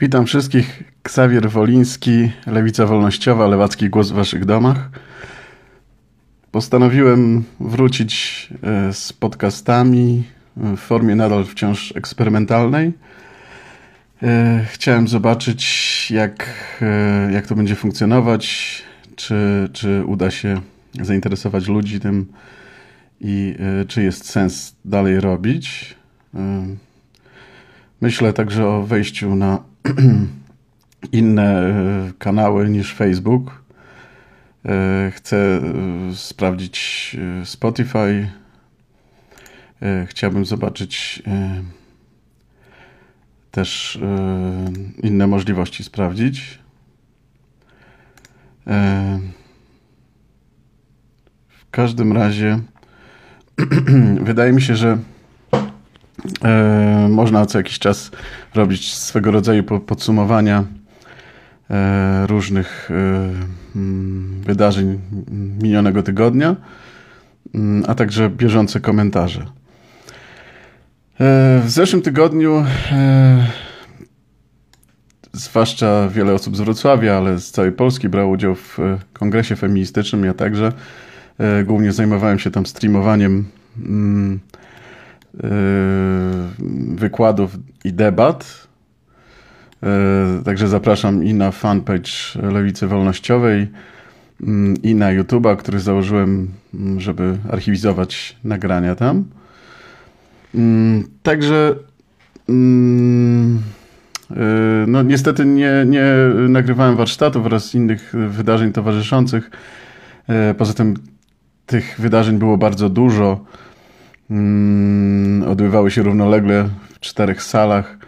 Witam wszystkich. Ksawier Woliński, Lewica Wolnościowa, Lewacki Głos w Waszych domach. Postanowiłem wrócić e, z podcastami w formie nadal wciąż eksperymentalnej. E, chciałem zobaczyć, jak, e, jak to będzie funkcjonować, czy, czy uda się zainteresować ludzi tym i czy jest sens dalej robić. Myślę także o wejściu na inne e, kanały niż Facebook. E, chcę e, sprawdzić Spotify. Chciałbym zobaczyć też inne możliwości sprawdzić. W każdym razie wydaje mi się, że E, można co jakiś czas robić swego rodzaju podsumowania e, różnych e, mm, wydarzeń minionego tygodnia, mm, a także bieżące komentarze. W zeszłym tygodniu, zwłaszcza wiele osób z Wrocławia, ale z całej Polski brało udział w kongresie feministycznym. Ja także głównie zajmowałem się tam streamowaniem mm, wykładów i debat. Yy, także zapraszam i na fanpage Lewicy Wolnościowej, mm, i na YouTube'a, który założyłem, mm, żeby archiwizować nagrania tam. Mm, także yy, no niestety nie, nie nagrywałem warsztatów oraz innych wydarzeń towarzyszących. Poza tym tych wydarzeń było bardzo dużo mm, odbywały się równolegle w czterech salach,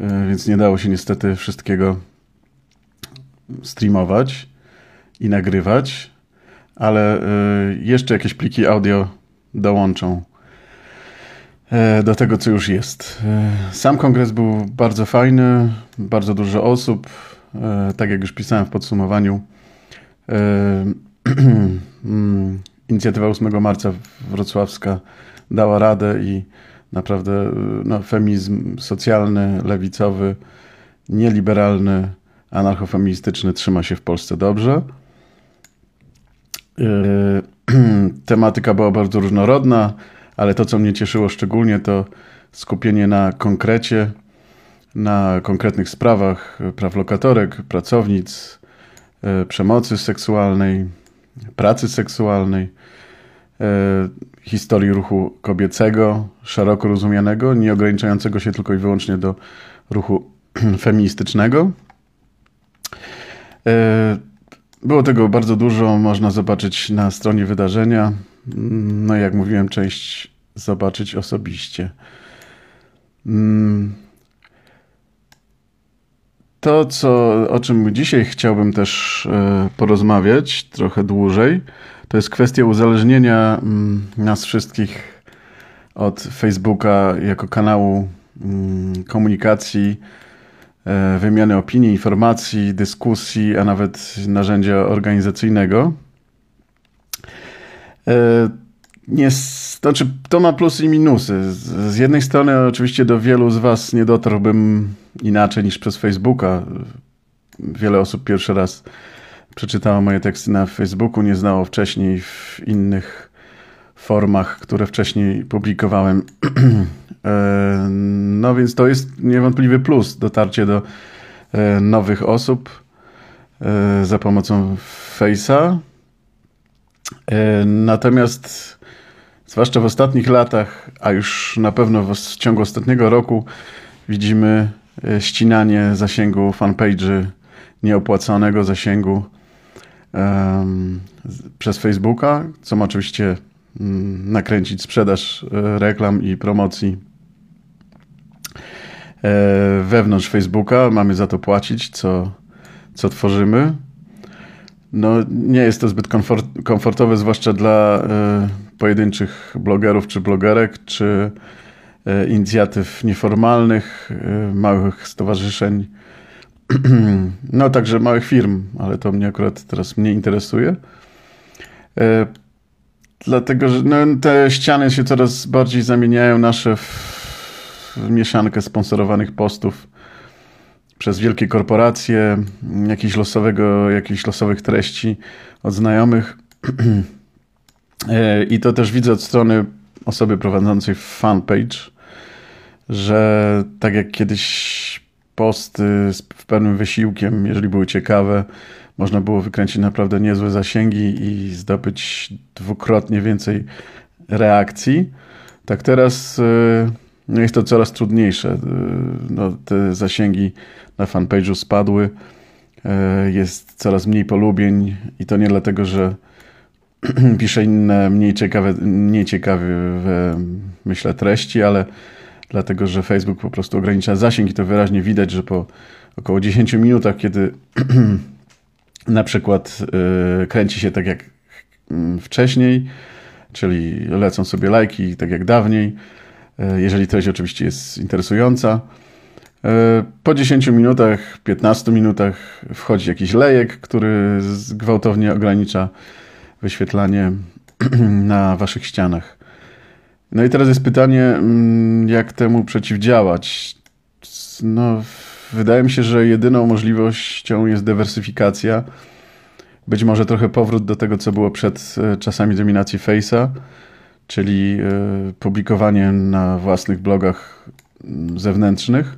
e, więc nie dało się niestety wszystkiego streamować i nagrywać, ale e, jeszcze jakieś pliki audio dołączą e, do tego, co już jest. Sam kongres był bardzo fajny, bardzo dużo osób. Tak jak już pisałem w podsumowaniu, mm, inicjatywa 8 marca wrocławska dała radę i naprawdę no, feminizm socjalny, lewicowy, nieliberalny, anarchofeministyczny trzyma się w Polsce dobrze. Yy, tematyka była bardzo różnorodna, ale to, co mnie cieszyło szczególnie, to skupienie na konkrecie, na konkretnych sprawach praw lokatorek, pracownic, yy, przemocy seksualnej, pracy seksualnej, historii ruchu kobiecego, szeroko rozumianego, nie ograniczającego się tylko i wyłącznie do ruchu feministycznego. E, było tego bardzo dużo, można zobaczyć na stronie wydarzenia. No, jak mówiłem, część zobaczyć osobiście. Mm. To, co, o czym dzisiaj chciałbym też e, porozmawiać trochę dłużej, to jest kwestia uzależnienia mm, nas wszystkich od Facebooka jako kanału mm, komunikacji, e, wymiany opinii, informacji, dyskusji, a nawet narzędzia organizacyjnego. E, nie, znaczy, to ma plusy i minusy. Z jednej strony, oczywiście, do wielu z Was nie dotarłbym inaczej niż przez Facebooka. Wiele osób pierwszy raz przeczytało moje teksty na Facebooku, nie znało wcześniej w innych formach, które wcześniej publikowałem. E, no więc to jest niewątpliwy plus, dotarcie do e, nowych osób e, za pomocą Face'a. Natomiast zwłaszcza w ostatnich latach, a już na pewno w ciągu ostatniego roku widzimy ścinanie zasięgu fanpage'y, nieopłaconego zasięgu przez Facebooka, co ma oczywiście mm, nakręcić sprzedaż e, reklam i promocji e, wewnątrz Facebooka. Mamy za to płacić, co, co tworzymy. No, nie jest to zbyt komfort, komfortowe, zwłaszcza dla e, pojedynczych blogerów czy blogerek, czy inicjatyw nieformalnych, małych stowarzyszeń no także małych firm, ale to mnie akurat teraz mnie interesuje. E, dlatego, że no, te ściany się coraz bardziej zamieniają nasze w, w mieszankę sponsorowanych postów przez wielkie korporacje, jakichś, losowego, jakichś losowych treści od znajomych. I to też widzę od strony osoby prowadzącej fanpage, że tak jak kiedyś posty z pełnym wysiłkiem, jeżeli były ciekawe, można było wykręcić naprawdę niezłe zasięgi i zdobyć dwukrotnie więcej reakcji. Tak teraz y, no jest to coraz trudniejsze. Y, no, te zasięgi na fanpage'u spadły. Y, jest coraz mniej polubień i to nie dlatego, że piszę inne, mniej ciekawe, mniej ciekawe myślę treści, ale dlatego, że Facebook po prostu ogranicza zasięg i to wyraźnie widać, że po około 10 minutach, kiedy na przykład yy, kręci się tak jak yy, wcześniej, czyli lecą sobie lajki tak jak dawniej, yy, jeżeli treść oczywiście jest interesująca. Y, po 10 minutach, 15 minutach wchodzi jakiś lejek, który gwałtownie ogranicza wyświetlanie na waszych ścianach. No i teraz jest pytanie, mm, jak temu przeciwdziałać? No, wydaje mi się, że jedyną możliwością jest dywersyfikacja. Być może trochę powrót do tego, co było przed e, czasami dominacji Face'a, czyli e, publikowanie na własnych blogach mm, zewnętrznych.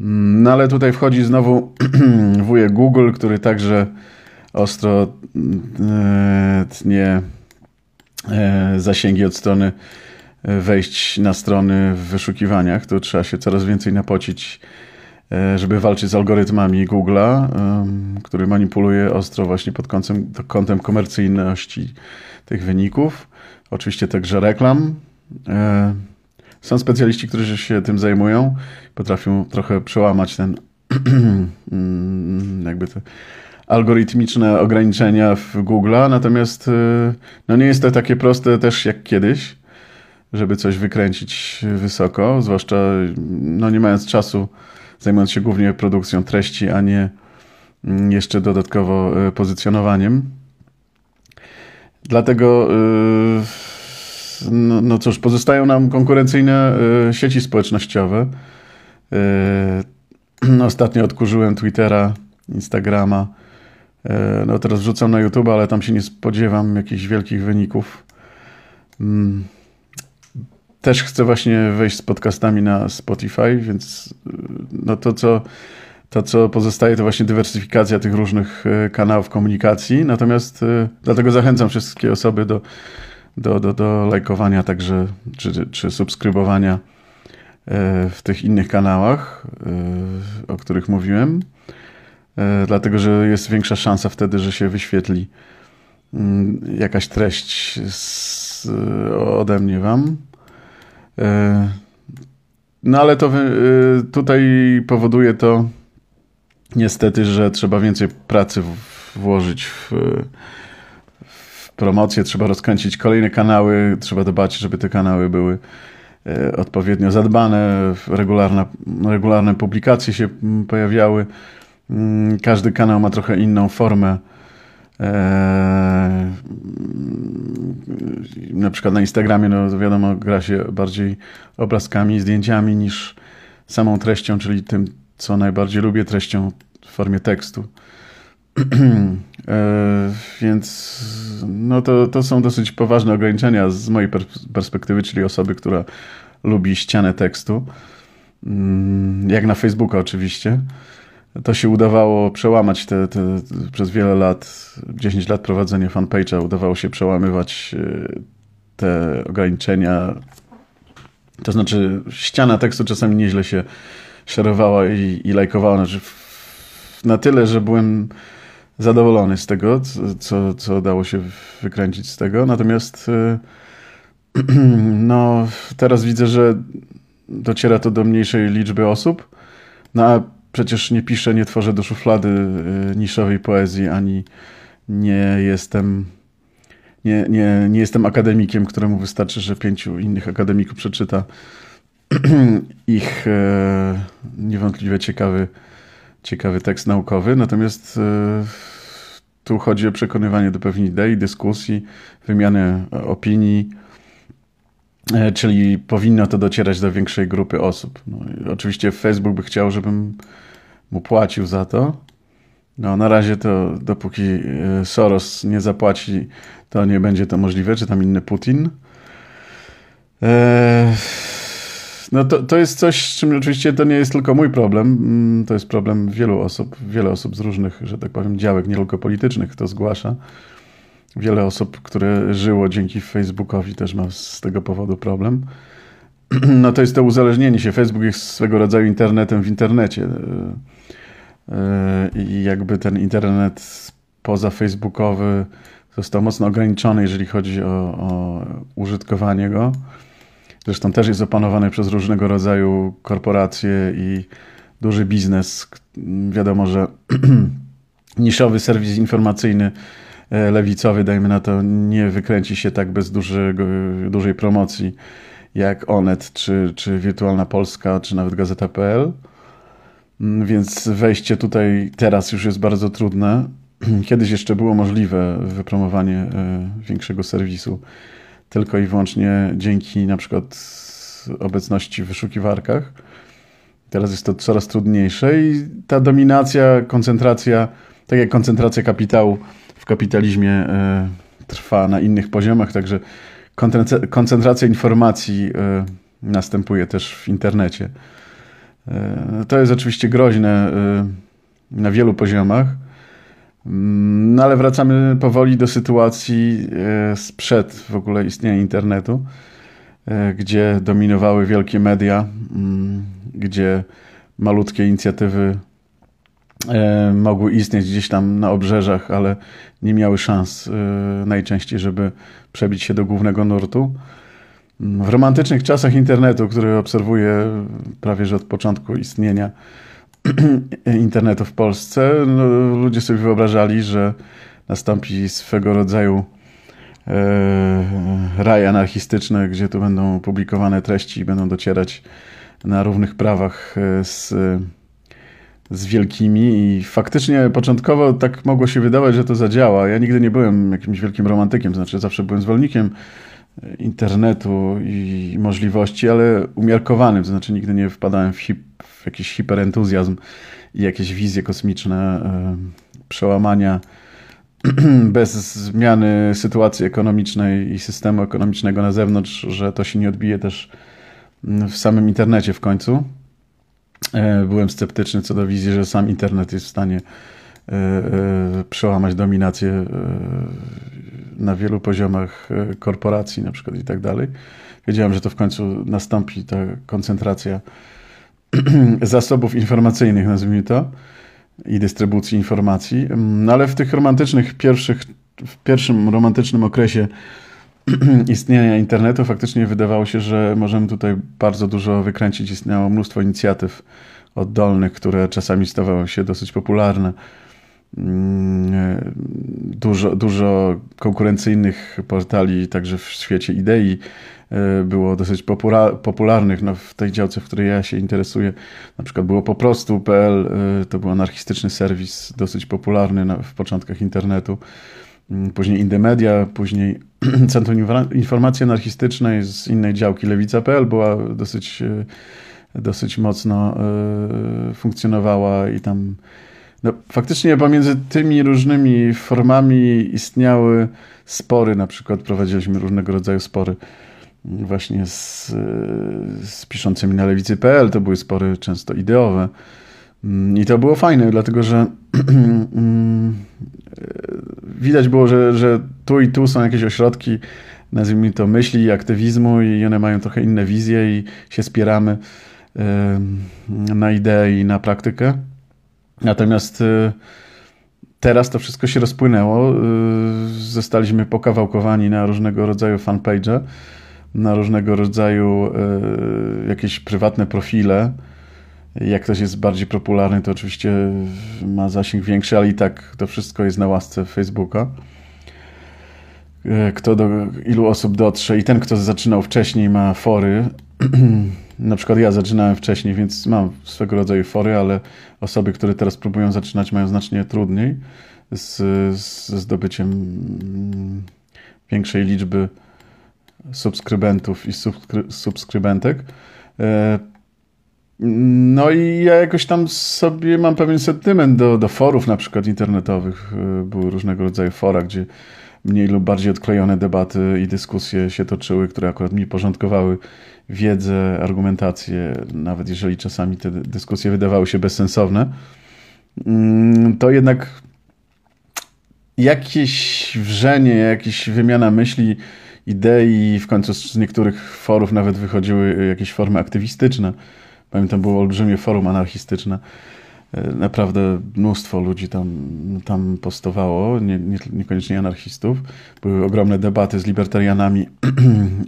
Mm, no ale tutaj wchodzi znowu wujek Google, który także ostro e, tnie zasięgi od strony wejść na strony w wyszukiwaniach, to trzeba się coraz więcej napocić, e, żeby walczyć z algorytmami Google'a, który manipuluje ostro właśnie pod kątem, kątem komercyjności tych wyników. Oczywiście także reklam. E, są specjaliści, którzy się tym zajmują, potrafią trochę przełamać ten jakby te algorytmiczne ograniczenia w Google'a, natomiast e, no nie jest to takie proste też jak kiedyś żeby coś wykręcić wysoko, zwłaszcza no nie mając czasu, zajmując się głównie produkcją treści, a nie mm, jeszcze dodatkowo e, pozycjonowaniem. Dlatego e, no, no cóż, pozostają nam konkurencyjne e, sieci społecznościowe. Ostatnio odkurzyłem Twittera, Instagrama. No teraz wrzucam na YouTube, ale tam się nie spodziewam jakichś wielkich wyników. Też chcę właśnie wejść z podcastami na Spotify, więc no to, co, to, co pozostaje, to właśnie dywersyfikacja tych różnych e, kanałów komunikacji. Natomiast e, dlatego zachęcam wszystkie osoby do, do, do, do lajkowania także, czy, czy subskrybowania w tych innych kanałach, o których mówiłem. Dlatego, że jest większa szansa wtedy, że się wyświetli mm, jakaś treść z, ode mnie wam. E, no ale to e, tutaj powoduje to niestety, że trzeba więcej pracy włożyć w, w promocję, trzeba rozkręcić kolejne kanały, trzeba dbać, żeby te kanały były e, odpowiednio zadbane, regularne, regularne publikacje się pojawiały. Mm, każdy kanał ma trochę inną formę Eee, na przykład na Instagramie, no wiadomo, gra się bardziej obrazkami, zdjęciami niż samą treścią, czyli tym, co najbardziej lubię, treścią w formie tekstu. eee, więc no to, to są dosyć poważne ograniczenia z mojej perspektywy, czyli osoby, która lubi ścianę tekstu. Mm, jak na Facebooka oczywiście to się udawało przełamać te, te, przez wiele lat, 10 lat prowadzenia fanpage'a, udawało się przełamywać e, te ograniczenia. To znaczy, ściana tekstu czasami nieźle się szerowała i, i lajkowała. Znaczy, na tyle, że byłem zadowolony z tego, co, co dało się wykręcić z tego. Natomiast e, no, teraz widzę, że dociera to do mniejszej liczby osób. No a przecież nie piszę, nie tworzę do szuflady y, niszowej poezji, ani nie jestem nie, nie, nie jestem akademikiem, któremu wystarczy, że pięciu innych akademików przeczyta ich e, niewątpliwie ciekawy, ciekawy tekst naukowy. Natomiast e, tu chodzi o przekonywanie do pewnej idei, dyskusji, wymianę opinii, e, czyli powinno to docierać do większej grupy osób. No, oczywiście Facebook by chciał, żebym mu płacił za to. No, na razie to dopóki Soros nie zapłaci, to nie będzie to możliwe, czy tam inny Putin. Eee, no to, to jest coś, z czym oczywiście to nie jest tylko mój problem, mm, to jest problem wielu osób, wiele osób z różnych, że tak powiem, działek, nie tylko politycznych, to zgłasza. Wiele osób, które żyło dzięki Facebookowi też ma z tego powodu problem. No to jest to uzależnienie się. Facebook jest swego rodzaju internetem w internecie. Eee, eee, I jakby ten internet poza facebookowy został mocno ograniczony, jeżeli chodzi o, o użytkowanie go. Zresztą też jest opanowany przez różnego rodzaju korporacje i duży biznes. Wiadomo, że niszowy serwis informacyjny e, lewicowy, dajmy na to, nie wykręci się tak bez dużego, dużej promocji jak Onet, czy, czy Wirtualna Polska, czy nawet Gazeta.pl. Mm, więc wejście tutaj teraz już jest bardzo trudne. Kiedyś jeszcze było możliwe wypromowanie e, większego serwisu tylko i wyłącznie dzięki na przykład obecności w wyszukiwarkach. Teraz jest to coraz trudniejsze i ta dominacja, koncentracja, tak jak koncentracja kapitału w kapitalizmie e, trwa na innych poziomach, także koncentracja informacji e, następuje też w internecie. E, to jest oczywiście groźne na wielu poziomach. No ale wracamy powoli do sytuacji sprzed w ogóle istnienia internetu, gdzie dominowały wielkie media, mm, gdzie malutkie inicjatywy mogły istnieć gdzieś tam na obrzeżach, ale nie miały szans najczęściej, żeby przebić się do głównego nurtu. W romantycznych czasach internetu, który obserwuję prawie że od początku istnienia, internetu w Polsce, no, ludzie sobie wyobrażali, że nastąpi swego rodzaju e, raj anarchistyczny, gdzie tu będą publikowane treści i będą docierać na równych prawach e, z, z wielkimi i faktycznie początkowo tak mogło się wydawać, że to zadziała. Ja nigdy nie byłem jakimś wielkim romantykiem, to znaczy zawsze byłem zwolennikiem internetu i możliwości, ale umiarkowanym, to znaczy nigdy nie wpadałem w, hip, w jakiś hiperentuzjazm i jakieś wizje kosmiczne, y, przełamania bez zmiany sytuacji ekonomicznej i systemu ekonomicznego na zewnątrz, że to się nie odbije też w samym internecie w końcu. E, byłem sceptyczny co do wizji, że sam internet jest w stanie e, e, przełamać dominację na wielu poziomach korporacji na przykład i tak dalej. Wiedziałem, że to w końcu nastąpi ta koncentracja zasobów informacyjnych, nazwijmy to, i dystrybucji informacji. No ale w tych romantycznych pierwszych, w pierwszym romantycznym okresie istnienia internetu faktycznie wydawało się, że możemy tutaj bardzo dużo wykręcić. Istniało mnóstwo inicjatyw oddolnych, które czasami stawały się dosyć popularne. Mm, dużo, dużo konkurencyjnych portali, także w świecie idei e, było dosyć popularnych no, w tej działce, w której ja się interesuję. Na przykład było po prostu.pl, e, to był anarchistyczny serwis dosyć popularny w początkach internetu. Mm, później Indymedia, później Centrum Informacji Anarchistycznej z innej działki Lewica.pl była dosyć, dosyć mocno funkcjonowała i tam no, faktycznie pomiędzy tymi różnymi formami istniały spory, na przykład prowadziliśmy różnego rodzaju spory właśnie z, z piszącymi na lewicy.pl, to były spory często ideowe. I to było fajne, dlatego że widać było, że, że tu i tu są jakieś ośrodki, nazwijmy to myśli i aktywizmu i one mają trochę inne wizje i się spieramy na ideę i na praktykę. Natomiast y, teraz to wszystko się rozpłynęło. Y, zostaliśmy pokawałkowani na różnego rodzaju fanpage, na różnego rodzaju jakieś prywatne profile. Jak ktoś jest bardziej popularny, to oczywiście ma zasięg większy, ale i tak to wszystko jest na łasce Facebooka. Kto do ilu osób dotrze i ten, kto zaczynał wcześniej, ma fory. Na przykład ja zaczynałem wcześniej, więc mam swego rodzaju fory, ale osoby, które teraz próbują zaczynać, mają znacznie trudniej z, ze zdobyciem mm, większej liczby subskrybentów i subskry, subskrybentek. No i ja jakoś tam sobie mam pewien sentyment do, do forów na przykład internetowych. Były różnego rodzaju fora, gdzie mniej lub bardziej odklejone debaty i dyskusje się toczyły, które akurat mi porządkowały wiedzę, argumentację, nawet jeżeli czasami te dyskusje wydawały się bezsensowne, mm, to jednak jakieś wrzenie, jakieś wymiana myśli, idei, w końcu z niektórych forów nawet wychodziły jakieś formy aktywistyczne. Pamiętam, było olbrzymie forum anarchistyczne. E, naprawdę mnóstwo ludzi tam, tam postowało, nie, nie, niekoniecznie anarchistów. Były ogromne debaty z libertarianami,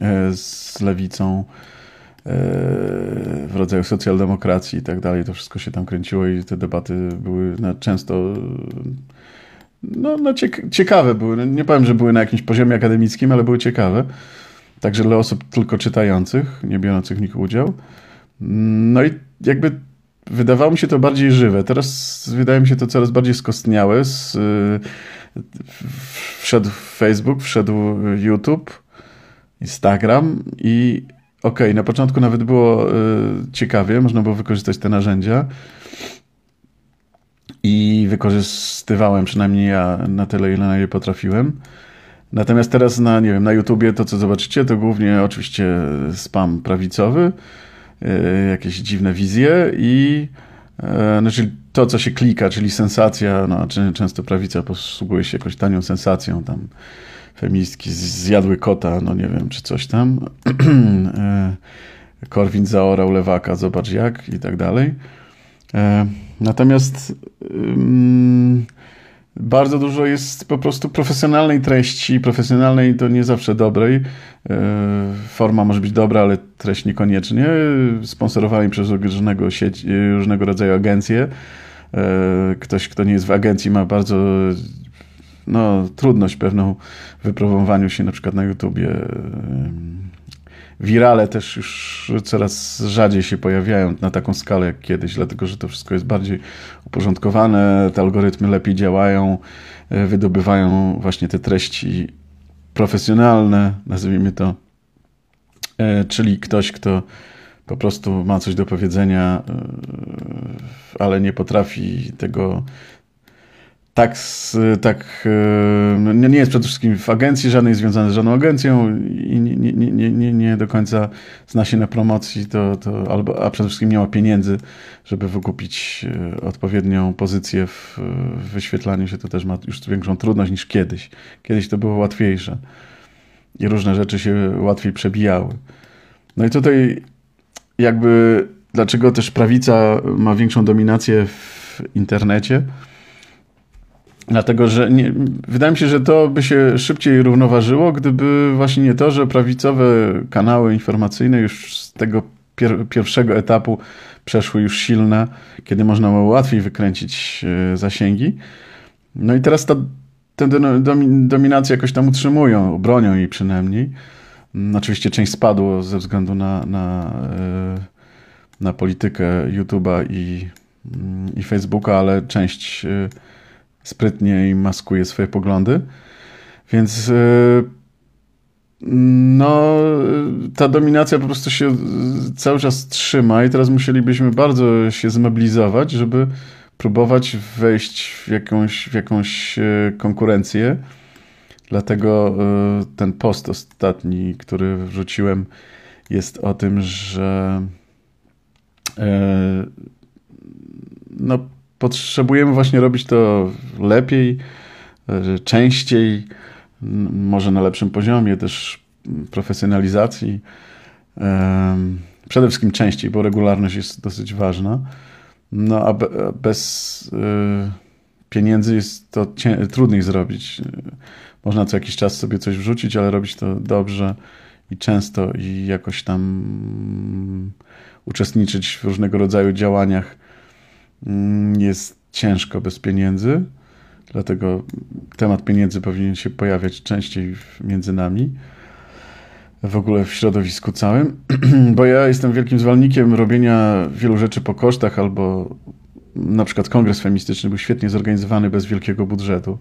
e, z lewicą, e, w rodzaju socjaldemokracji i tak dalej. To wszystko się tam kręciło i te debaty były często no, no ciekawe były. No, nie powiem, że były na jakimś poziomie akademickim, ale były ciekawe. Także dla osób tylko czytających, nie biorących w nich udział. No i jakby wydawało mi się to bardziej żywe. Teraz wydaje mi się to coraz bardziej skostniałe. Y, wszedł Facebook, wszedł YouTube, Instagram i okej, okay, na początku nawet było y, ciekawie, można było wykorzystać te narzędzia i wykorzystywałem przynajmniej ja na tyle, ile na nie potrafiłem. Natomiast teraz na, nie wiem, na YouTubie to, co zobaczycie, to głównie oczywiście spam prawicowy, jakieś dziwne wizje i e, no, czyli to, co się klika, czyli sensacja, no, często prawica posługuje się jakąś tanią sensacją, tam feministki zjadły kota, no nie wiem, czy coś tam. E, Korwin zaorał lewaka, zobacz jak i tak dalej. Natomiast bardzo dużo jest po prostu profesjonalnej treści, profesjonalnej to nie zawsze dobrej. E, forma może być dobra, ale treść niekoniecznie. Sponsorowanej przez różnego, różnego rodzaju agencje. E, ktoś, kto nie jest w agencji, ma bardzo no, trudność pewną w wypromowaniu się na przykład na YouTubie Wirale też już coraz rzadziej się pojawiają na taką skalę jak kiedyś, dlatego że to wszystko jest bardziej uporządkowane, te algorytmy lepiej działają, e, wydobywają właśnie te treści profesjonalne, nazwijmy to, e, czyli ktoś, kto po prostu ma coś do powiedzenia, e, ale nie potrafi tego tak, tak e, nie jest przede wszystkim w agencji żadnej związany z żadną agencją i nie, nie, nie, nie, nie do końca zna się na promocji, to, to albo, a przede wszystkim nie ma pieniędzy, żeby wykupić e, odpowiednią pozycję w wyświetlaniu się, to też ma już większą trudność niż kiedyś. Kiedyś to było łatwiejsze i różne rzeczy się łatwiej przebijały. No i tutaj jakby dlaczego też prawica ma większą dominację w internecie, Dlatego, że nie, wydaje mi się, że to by się szybciej równoważyło, gdyby właśnie nie to, że prawicowe kanały informacyjne już z tego pier pierwszego etapu przeszły już silne, kiedy można było łatwiej wykręcić e, zasięgi. No i teraz ta, tę dominację jakoś tam utrzymują, bronią jej przynajmniej. Mm, oczywiście część spadło ze względu na, na, e, na politykę YouTube'a i, mm, i Facebooka, ale część sprytnie i maskuje swoje poglądy. Więc e, no, ta dominacja po prostu się cały czas trzyma i teraz musielibyśmy bardzo się zmobilizować, żeby próbować wejść w jakąś, w jakąś e, konkurencję. Dlatego e, ten post ostatni, który wrzuciłem, jest o tym, że no, potrzebujemy właśnie robić to lepiej, e, częściej, może na lepszym poziomie też profesjonalizacji. Przede wszystkim częściej, bo regularność jest dosyć ważna. No a bez e, pieniędzy jest to trudniej zrobić. Można co jakiś czas sobie coś wrzucić, ale robić to dobrze i często i jakoś tam uczestniczyć w różnego rodzaju działaniach Mm, jest ciężko bez pieniędzy, dlatego temat pieniędzy powinien się pojawiać częściej między nami, w ogóle w środowisku całym, bo ja jestem wielkim zwolennikiem robienia wielu rzeczy po kosztach albo na przykład kongres feministyczny był świetnie zorganizowany bez wielkiego budżetu,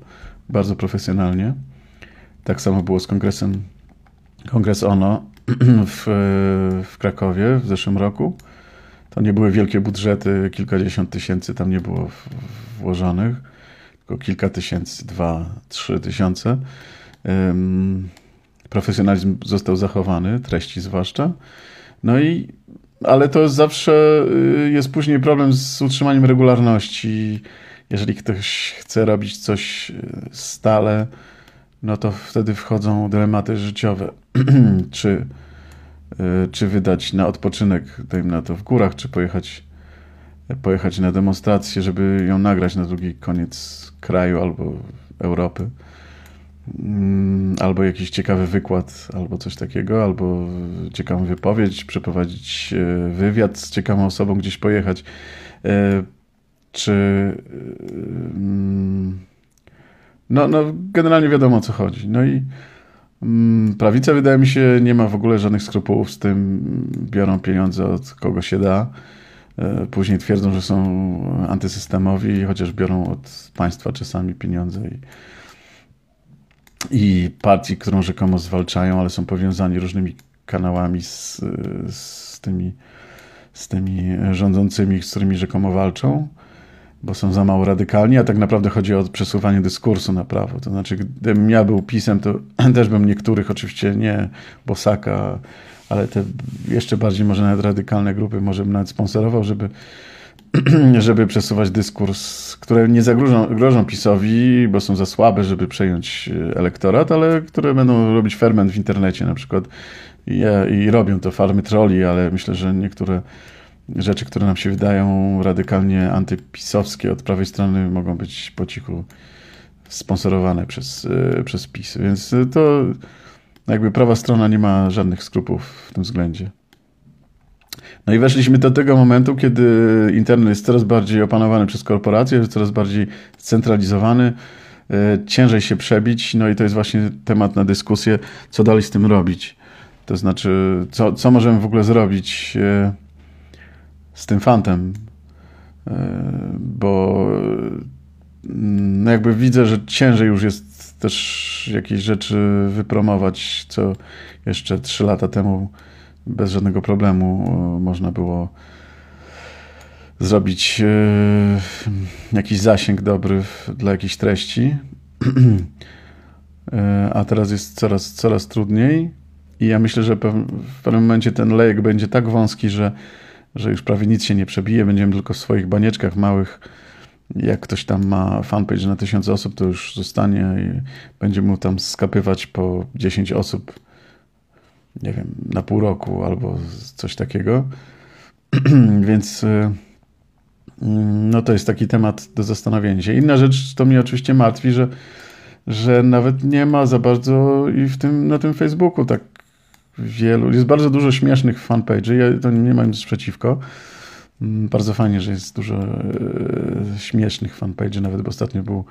bardzo profesjonalnie. Tak samo było z kongresem, kongres ONO w, w Krakowie w zeszłym roku to nie były wielkie budżety, kilkadziesiąt tysięcy tam nie było włożonych, tylko kilka tysięcy, dwa, trzy tysiące. Profesjonalizm został zachowany, treści zwłaszcza. No i, ale to zawsze y, jest później problem z utrzymaniem regularności. Jeżeli ktoś chce robić coś y, stale, no to wtedy wchodzą dylematy życiowe. czy, czy wydać na odpoczynek, dajmy na to w górach, czy pojechać, pojechać na demonstrację, żeby ją nagrać na drugi koniec kraju albo Europy. Mm, albo jakiś ciekawy wykład, albo coś takiego, albo ciekawą wypowiedź, przeprowadzić e, wywiad z ciekawą osobą, gdzieś pojechać. E, czy. Mm, no, no, generalnie wiadomo o co chodzi. No i prawica, wydaje mi się, nie ma w ogóle żadnych skrupułów z tym, biorą pieniądze od kogo się da. E, później twierdzą, że są antysystemowi, chociaż biorą od państwa czasami pieniądze i i partii, którą rzekomo zwalczają, ale są powiązani różnymi kanałami z, z, tymi, z tymi rządzącymi, z którymi rzekomo walczą, bo są za mało radykalni, a tak naprawdę chodzi o przesuwanie dyskursu na prawo. To znaczy, gdybym ja był pisem, to też bym niektórych, oczywiście nie Bosaka, ale te jeszcze bardziej może nawet radykalne grupy, może bym nawet sponsorował, żeby żeby przesuwać dyskurs, które nie zagrożą grożą PiSowi, bo są za słabe, żeby przejąć e, elektorat, ale które będą robić ferment w internecie na przykład i, i robią to farmy troli, ale myślę, że niektóre rzeczy, które nam się wydają radykalnie antypisowskie od prawej strony mogą być po cichu sponsorowane przez, e, przez PiS. Więc to jakby prawa strona nie ma żadnych skrupów w tym względzie. No i weszliśmy do tego momentu, kiedy internet jest coraz bardziej opanowany przez korporacje, coraz bardziej scentralizowany, e, ciężej się przebić, no i to jest właśnie temat na dyskusję, co dalej z tym robić. To znaczy, co, co możemy w ogóle zrobić e, z tym fantem, e, bo no jakby widzę, że ciężej już jest też jakieś rzeczy wypromować, co jeszcze trzy lata temu bez żadnego problemu e, można było zrobić e, jakiś zasięg dobry dla jakiejś treści. A teraz jest coraz, coraz trudniej. I ja myślę, że w pewnym momencie ten lejek będzie tak wąski, że, że już prawie nic się nie przebije. Będziemy tylko w swoich banieczkach małych. Jak ktoś tam ma fanpage na tysiąc osób, to już zostanie i będzie mu tam skapywać po 10 osób nie wiem, na pół roku albo coś takiego. Więc y, mm, no to jest taki temat do zastanowienia się. Inna rzecz, to mnie oczywiście martwi, że, że nawet nie ma za bardzo i w tym, na tym Facebooku tak wielu, jest bardzo dużo śmiesznych fanpage'y, ja to nie mam nic przeciwko. Mm, bardzo fajnie, że jest dużo e, śmiesznych fanpage'y, nawet bo ostatnio był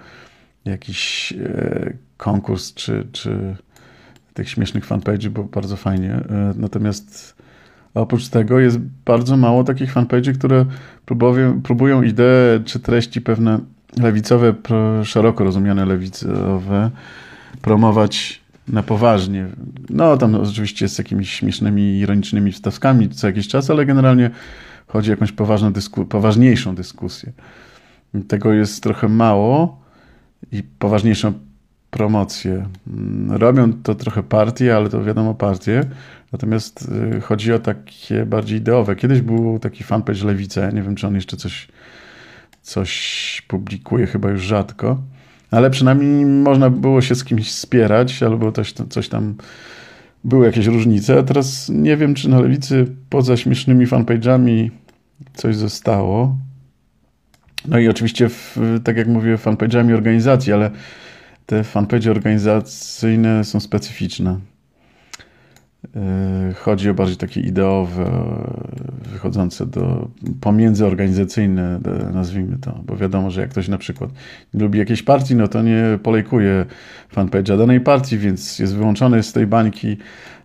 jakiś e, konkurs, czy, czy tych śmiesznych fanpage'y, bo bardzo fajnie. E, natomiast oprócz tego jest bardzo mało takich fanpage'y, które próbują, próbują idee czy treści pewne lewicowe, szeroko rozumiane lewicowe, promować na poważnie. No, tam oczywiście z jakimiś śmiesznymi, ironicznymi wstawkami co jakiś czas, ale generalnie chodzi o jakąś poważną dysku poważniejszą dyskusję. Tego jest trochę mało i poważniejszą promocję. Mm, robią to trochę partie, ale to wiadomo partie. Natomiast y, chodzi o takie bardziej ideowe. Kiedyś był taki fanpage Lewica, nie wiem czy on jeszcze coś, coś publikuje, chyba już rzadko. Ale przynajmniej można było się z kimś spierać, albo coś, coś tam były jakieś różnice. A teraz nie wiem, czy na lewicy poza śmiesznymi fanpage'ami coś zostało. No i oczywiście, w, tak jak mówię, fanpage'ami organizacji, ale te fanpage organizacyjne są specyficzne. E, chodzi o bardziej takie ideowe, wychodzące do pomiędzyorganizacyjne, nazwijmy to, bo wiadomo, że jak ktoś na przykład nie lubi jakiejś partii, no to nie polejkuje fanpage'a danej partii, więc jest wyłączony z tej bańki.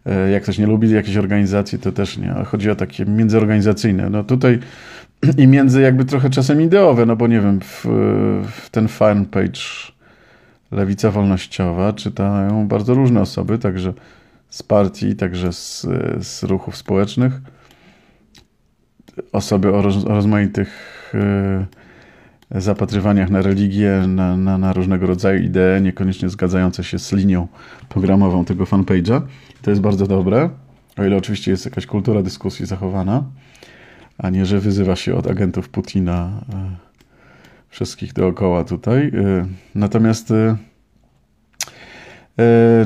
E, jak ktoś nie lubi jakiejś organizacji, to też nie. Chodzi o takie międzyorganizacyjne. No tutaj i między jakby trochę czasem ideowe, no bo nie wiem, w, w ten fanpage Lewica Wolnościowa czytają bardzo różne osoby, także z partii, także z, z ruchów społecznych. osoby o, roz, o rozmaitych y, zapatrywaniach na religię, na, na, na, różnego rodzaju idee, niekoniecznie zgadzające się z linią programową tego fanpage'a. To jest bardzo dobre, o ile oczywiście jest jakaś kultura dyskusji zachowana, a nie, że wyzywa się od agentów Putina y, wszystkich dookoła tutaj. Y, natomiast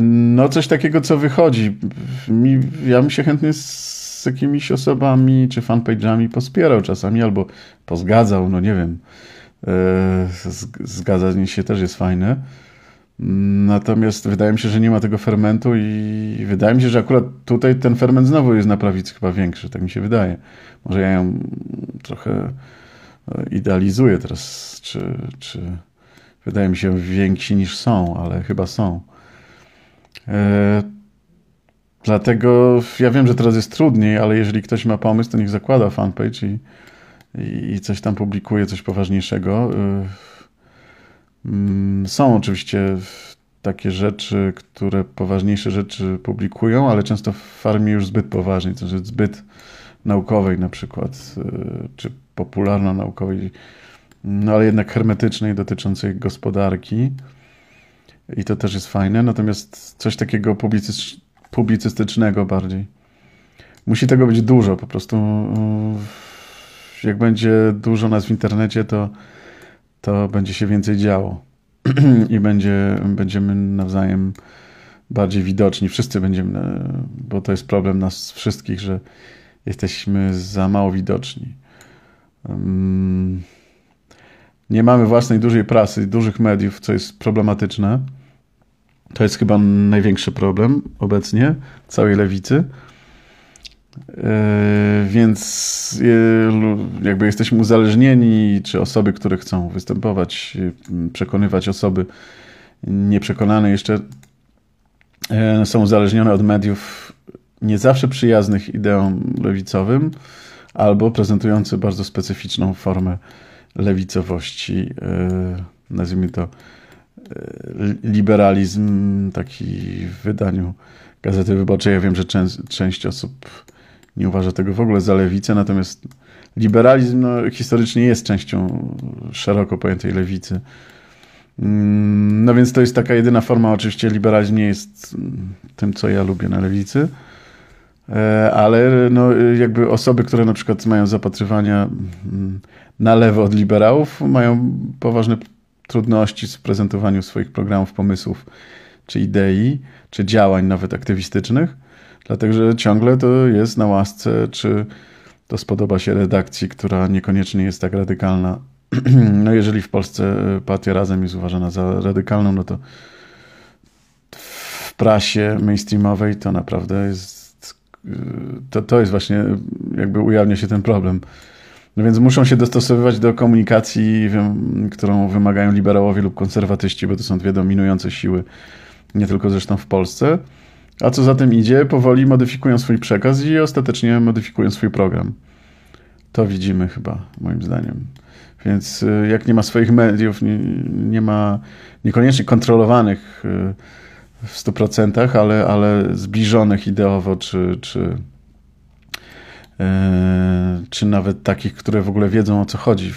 no coś takiego, co wychodzi. Mi, ja bym się chętnie z jakimiś osobami czy fanpage'ami pospierał czasami albo pozgadzał, no nie wiem. E, zgadzanie się też jest fajne. Natomiast wydaje mi się, że nie ma tego fermentu i wydaje mi się, że akurat tutaj ten ferment znowu jest na prawicy chyba większy, tak mi się wydaje. Może ja ją trochę e, idealizuję teraz, czy, czy wydaje mi się więksi niż są, ale chyba są. E, dlatego ja wiem, że teraz jest trudniej, ale jeżeli ktoś ma pomysł, to niech zakłada fanpage i, i coś tam publikuje, coś poważniejszego. E, mm, są oczywiście takie rzeczy, które poważniejsze rzeczy publikują, ale często w farmie już zbyt poważnej, to znaczy zbyt naukowej na przykład, e, czy popularno-naukowej, no ale jednak hermetycznej, dotyczącej gospodarki. I to też jest fajne, natomiast coś takiego publicystycznego bardziej. Musi tego być dużo, po prostu yy, jak będzie dużo nas w internecie, to, to będzie się więcej działo i będzie, będziemy nawzajem bardziej widoczni. Wszyscy będziemy, bo to jest problem nas wszystkich, że jesteśmy za mało widoczni. Nie mamy własnej dużej prasy, dużych mediów, co jest problematyczne. To jest chyba największy problem obecnie całej lewicy. E, więc jakby jesteśmy uzależnieni, czy osoby, które chcą występować, przekonywać osoby nieprzekonane jeszcze, e, są uzależnione od mediów nie zawsze przyjaznych ideom lewicowym, albo prezentujący bardzo specyficzną formę lewicowości, e, nazwijmy to liberalizm taki w wydaniu Gazety Wyborczej. Ja wiem, że część, część osób nie uważa tego w ogóle za lewicę, natomiast liberalizm no, historycznie jest częścią szeroko pojętej lewicy. Mm, no więc to jest taka jedyna forma. Oczywiście liberalizm nie jest tym, co ja lubię na lewicy, e, ale no, jakby osoby, które na przykład mają zapatrywania mm, na lewo od liberałów, mają poważne trudności w prezentowaniu swoich programów, pomysłów, czy idei, czy działań nawet aktywistycznych, dlatego że ciągle to jest na łasce, czy to spodoba się redakcji, która niekoniecznie jest tak radykalna. No jeżeli w Polsce partia Razem jest uważana za radykalną, no to w prasie mainstreamowej to naprawdę jest, to, to jest właśnie, jakby ujawnia się ten problem no więc muszą się dostosowywać do komunikacji, wiem, którą wymagają liberałowie lub konserwatyści, bo to są dwie dominujące siły, nie tylko zresztą w Polsce. A co za tym idzie, powoli modyfikują swój przekaz i ostatecznie modyfikują swój program. To widzimy chyba, moim zdaniem. Więc y, jak nie ma swoich mediów, nie, nie ma niekoniecznie kontrolowanych y, w 100%, ale, ale zbliżonych ideowo czy, czy czy nawet takich, które w ogóle wiedzą o co chodzi,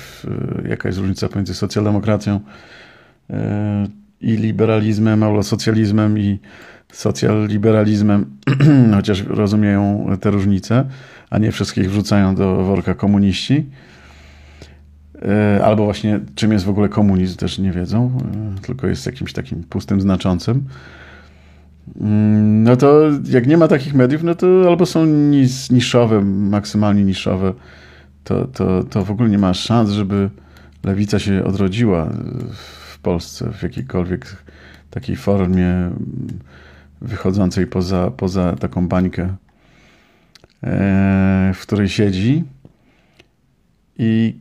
jaka jest różnica pomiędzy socjaldemokracją e, i liberalizmem, albo socjalizmem i socjal-liberalizmem, chociaż rozumieją te różnice, a nie wszystkich wrzucają do worka komuniści. E, albo właśnie czym jest w ogóle komunizm, też nie wiedzą, tylko jest jakimś takim pustym znaczącym. Mm, no to jak nie ma takich mediów, no to albo są nis, niszowe, maksymalnie niszowe, to, to, to w ogóle nie ma szans, żeby lewica się odrodziła w Polsce w jakiejkolwiek takiej formie wychodzącej poza, poza taką bańkę, e, w której siedzi. I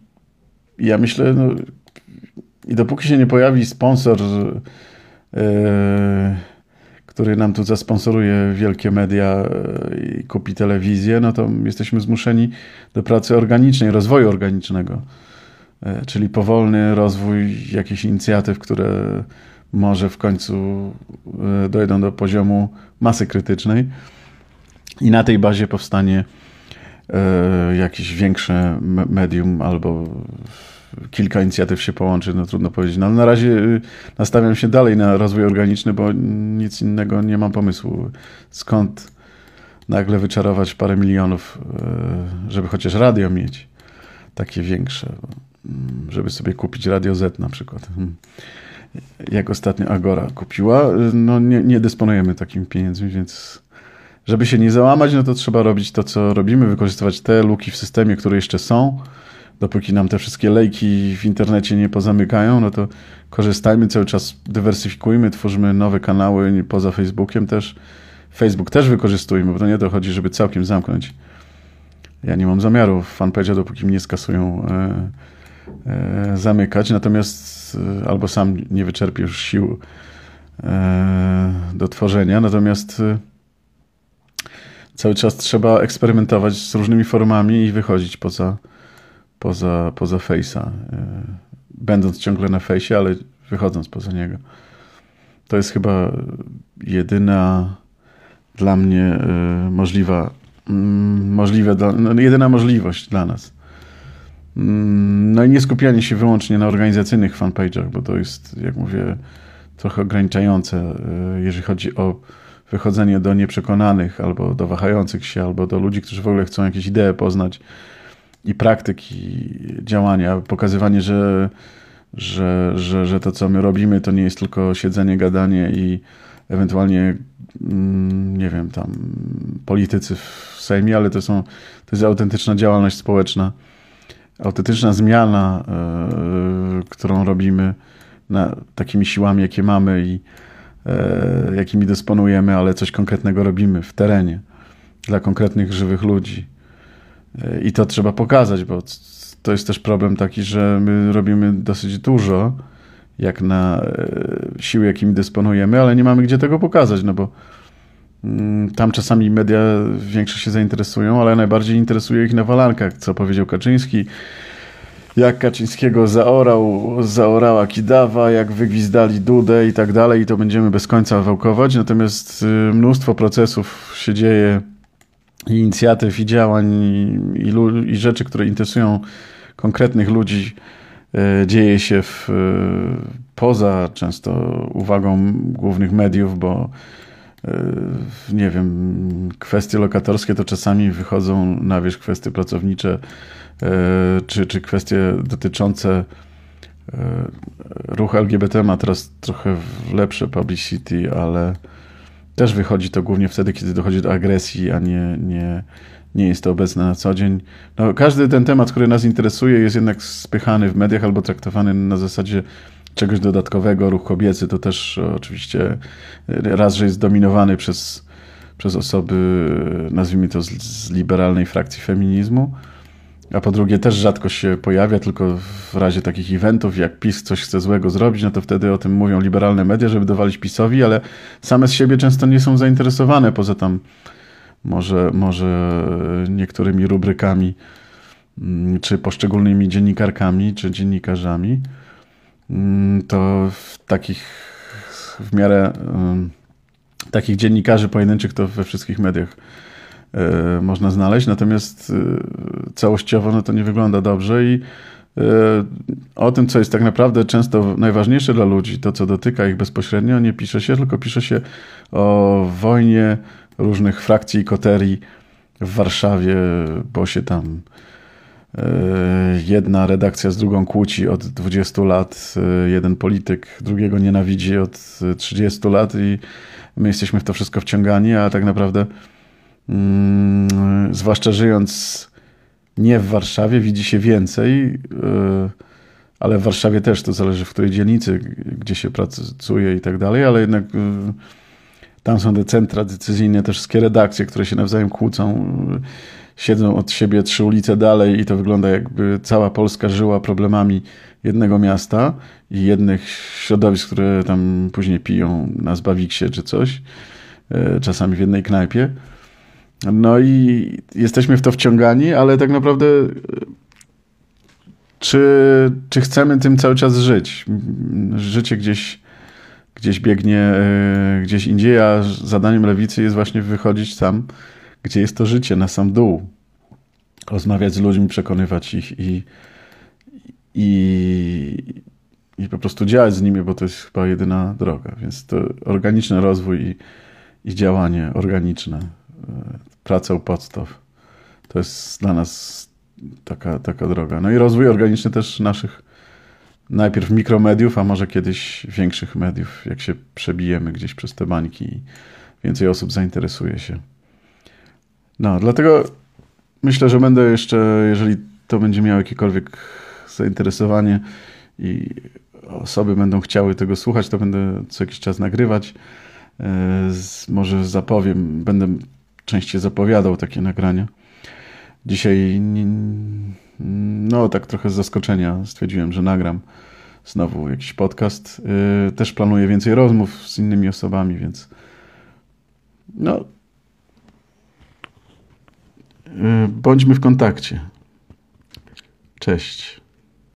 ja myślę, no, i dopóki się nie pojawi sponsor, e, który nam tu zasponsoruje wielkie media e, i kupi telewizję, no to jesteśmy zmuszeni do pracy organicznej, rozwoju organicznego. E, czyli powolny rozwój jakichś inicjatyw, które może w końcu e, dojdą do poziomu masy krytycznej i na tej bazie powstanie jakieś większe medium albo kilka inicjatyw się połączy, no trudno powiedzieć. No, na razie y, nastawiam się dalej na rozwój organiczny, bo nic innego nie mam pomysłu. Skąd nagle wyczarować parę milionów, e, żeby chociaż radio mieć takie większe, mm, żeby sobie kupić Radio Z na przykład. Hmm. Jak ostatnio Agora kupiła, y, no nie, nie dysponujemy takimi pieniędzmi, więc żeby się nie załamać, no to trzeba robić to, co robimy, wykorzystywać te luki w systemie, które jeszcze są. Dopóki nam te wszystkie lejki w internecie nie pozamykają, no to korzystajmy, cały czas dywersyfikujmy, tworzymy nowe kanały poza Facebookiem też. Facebook też wykorzystujmy, bo to nie dochodzi, żeby całkiem zamknąć. Ja nie mam zamiaru fanpage'a, dopóki mnie skasują, e, e, zamykać, natomiast e, albo sam nie wyczerpię już sił e, do tworzenia, natomiast e, cały czas trzeba eksperymentować z różnymi formami i wychodzić poza, poza, poza Face'a. E, będąc ciągle na Face'ie, ale wychodząc poza niego. To jest chyba jedyna dla mnie możliwa, mm, możliwe, no, jedyna możliwość dla nas. Mm, no i nie skupianie się wyłącznie na organizacyjnych fanpage'ach, bo to jest, jak mówię, trochę ograniczające, jeżeli chodzi o wychodzenie do nieprzekonanych, albo do wahających się, albo do ludzi, którzy w ogóle chcą jakieś idee poznać i praktyki działania, pokazywanie, że, że, że, że to, co my robimy, to nie jest tylko siedzenie, gadanie i ewentualnie, mm, nie wiem, tam politycy w Sejmie, ale to, są, to jest autentyczna działalność społeczna, autentyczna zmiana, yy, którą robimy na, takimi siłami, jakie mamy i E, jakimi dysponujemy, ale coś konkretnego robimy w terenie dla konkretnych żywych ludzi. E, I to trzeba pokazać, bo to jest też problem taki, że my robimy dosyć dużo, jak na e, siły, jakimi dysponujemy, ale nie mamy gdzie tego pokazać, no bo mm, tam czasami media większe się zainteresują, ale najbardziej interesuje ich nawalankach, co powiedział Kaczyński, jak Kaczyńskiego zaorał, zaorała Kidawa, jak wygwizdali Dudę i tak dalej i to będziemy bez końca wałkować. Natomiast y, mnóstwo procesów się dzieje inicjatyw, i działań, i, i, rzeczy, które interesują konkretnych ludzi, y, dzieje się w, y, poza często uwagą głównych mediów, bo nie wiem, kwestie lokatorskie to czasami wychodzą na wierzch kwestie pracownicze E, czy, czy kwestie dotyczące e, ruchu LGBT ma teraz trochę lepsze publicity, ale też wychodzi to głównie wtedy, kiedy dochodzi do agresji, a nie, nie, nie jest to obecne na co dzień. No, każdy ten temat, który nas interesuje, jest jednak spychany w mediach albo traktowany na zasadzie czegoś dodatkowego. Ruch kobiecy to też oczywiście raz, że jest dominowany przez, przez osoby, nazwijmy to z, z liberalnej frakcji feminizmu, a po drugie też rzadko się pojawia, tylko w razie takich eventów, jak PiS coś chce złego zrobić, no to wtedy o tym mówią liberalne media, żeby dowalić PiSowi, ale same z siebie często nie są zainteresowane, poza tam może, może niektórymi rubrykami, mm, czy poszczególnymi dziennikarkami, czy dziennikarzami, mm, to w takich w miarę takich dziennikarzy pojedynczych to we wszystkich mediach można znaleźć, natomiast e, całościowo no to nie wygląda dobrze i e, o tym, co jest tak naprawdę często najważniejsze dla ludzi, to co dotyka ich bezpośrednio, nie pisze się, tylko pisze się o wojnie różnych frakcji i koterii w Warszawie, bo się tam jedna redakcja z drugą kłóci od 20 lat, jeden polityk drugiego nienawidzi od 30 lat i my jesteśmy w to wszystko wciągani, a tak naprawdę Mm, zwłaszcza żyjąc nie w Warszawie, widzi się więcej, y, ale w Warszawie też to zależy w której dzielnicy, gdzie się pracuje i tak dalej, ale jednak y, tam są te centra decyzyjne, te wszystkie redakcje, które się nawzajem kłócą, y, siedzą od siebie trzy ulice dalej i to wygląda jakby cała Polska żyła problemami jednego miasta i jednych środowisk, które tam później piją na Zbawiksie czy coś, czasami w jednej knajpie. No i jesteśmy w to wciągani, ale tak naprawdę czy, czy chcemy tym cały czas żyć? Życie gdzieś, gdzieś biegnie e, gdzieś indziej, a zadaniem lewicy jest właśnie wychodzić tam, gdzie jest to życie, na sam dół. rozmawiać z ludźmi, przekonywać ich i, i, i po prostu działać z nimi, bo to jest chyba jedyna droga. Więc to organiczny rozwój i, i działanie organiczne, e, praca u podstaw, to jest dla nas taka, taka droga. No i rozwój organiczny też naszych najpierw mikromediów, a może kiedyś większych mediów, jak się przebijemy gdzieś przez te bańki i więcej osób zainteresuje się. No, dlatego myślę, że będę jeszcze, jeżeli to będzie miało jakiekolwiek zainteresowanie i osoby będą chciały tego słuchać, to będę co jakiś czas nagrywać. E, może zapowiem, będę częściej zapowiadał takie nagrania. Dzisiaj, no tak trochę z zaskoczenia stwierdziłem, że nagram znowu jakiś podcast. E, też planuję więcej rozmów z innymi osobami, więc no e, bądźmy w kontakcie. Cześć.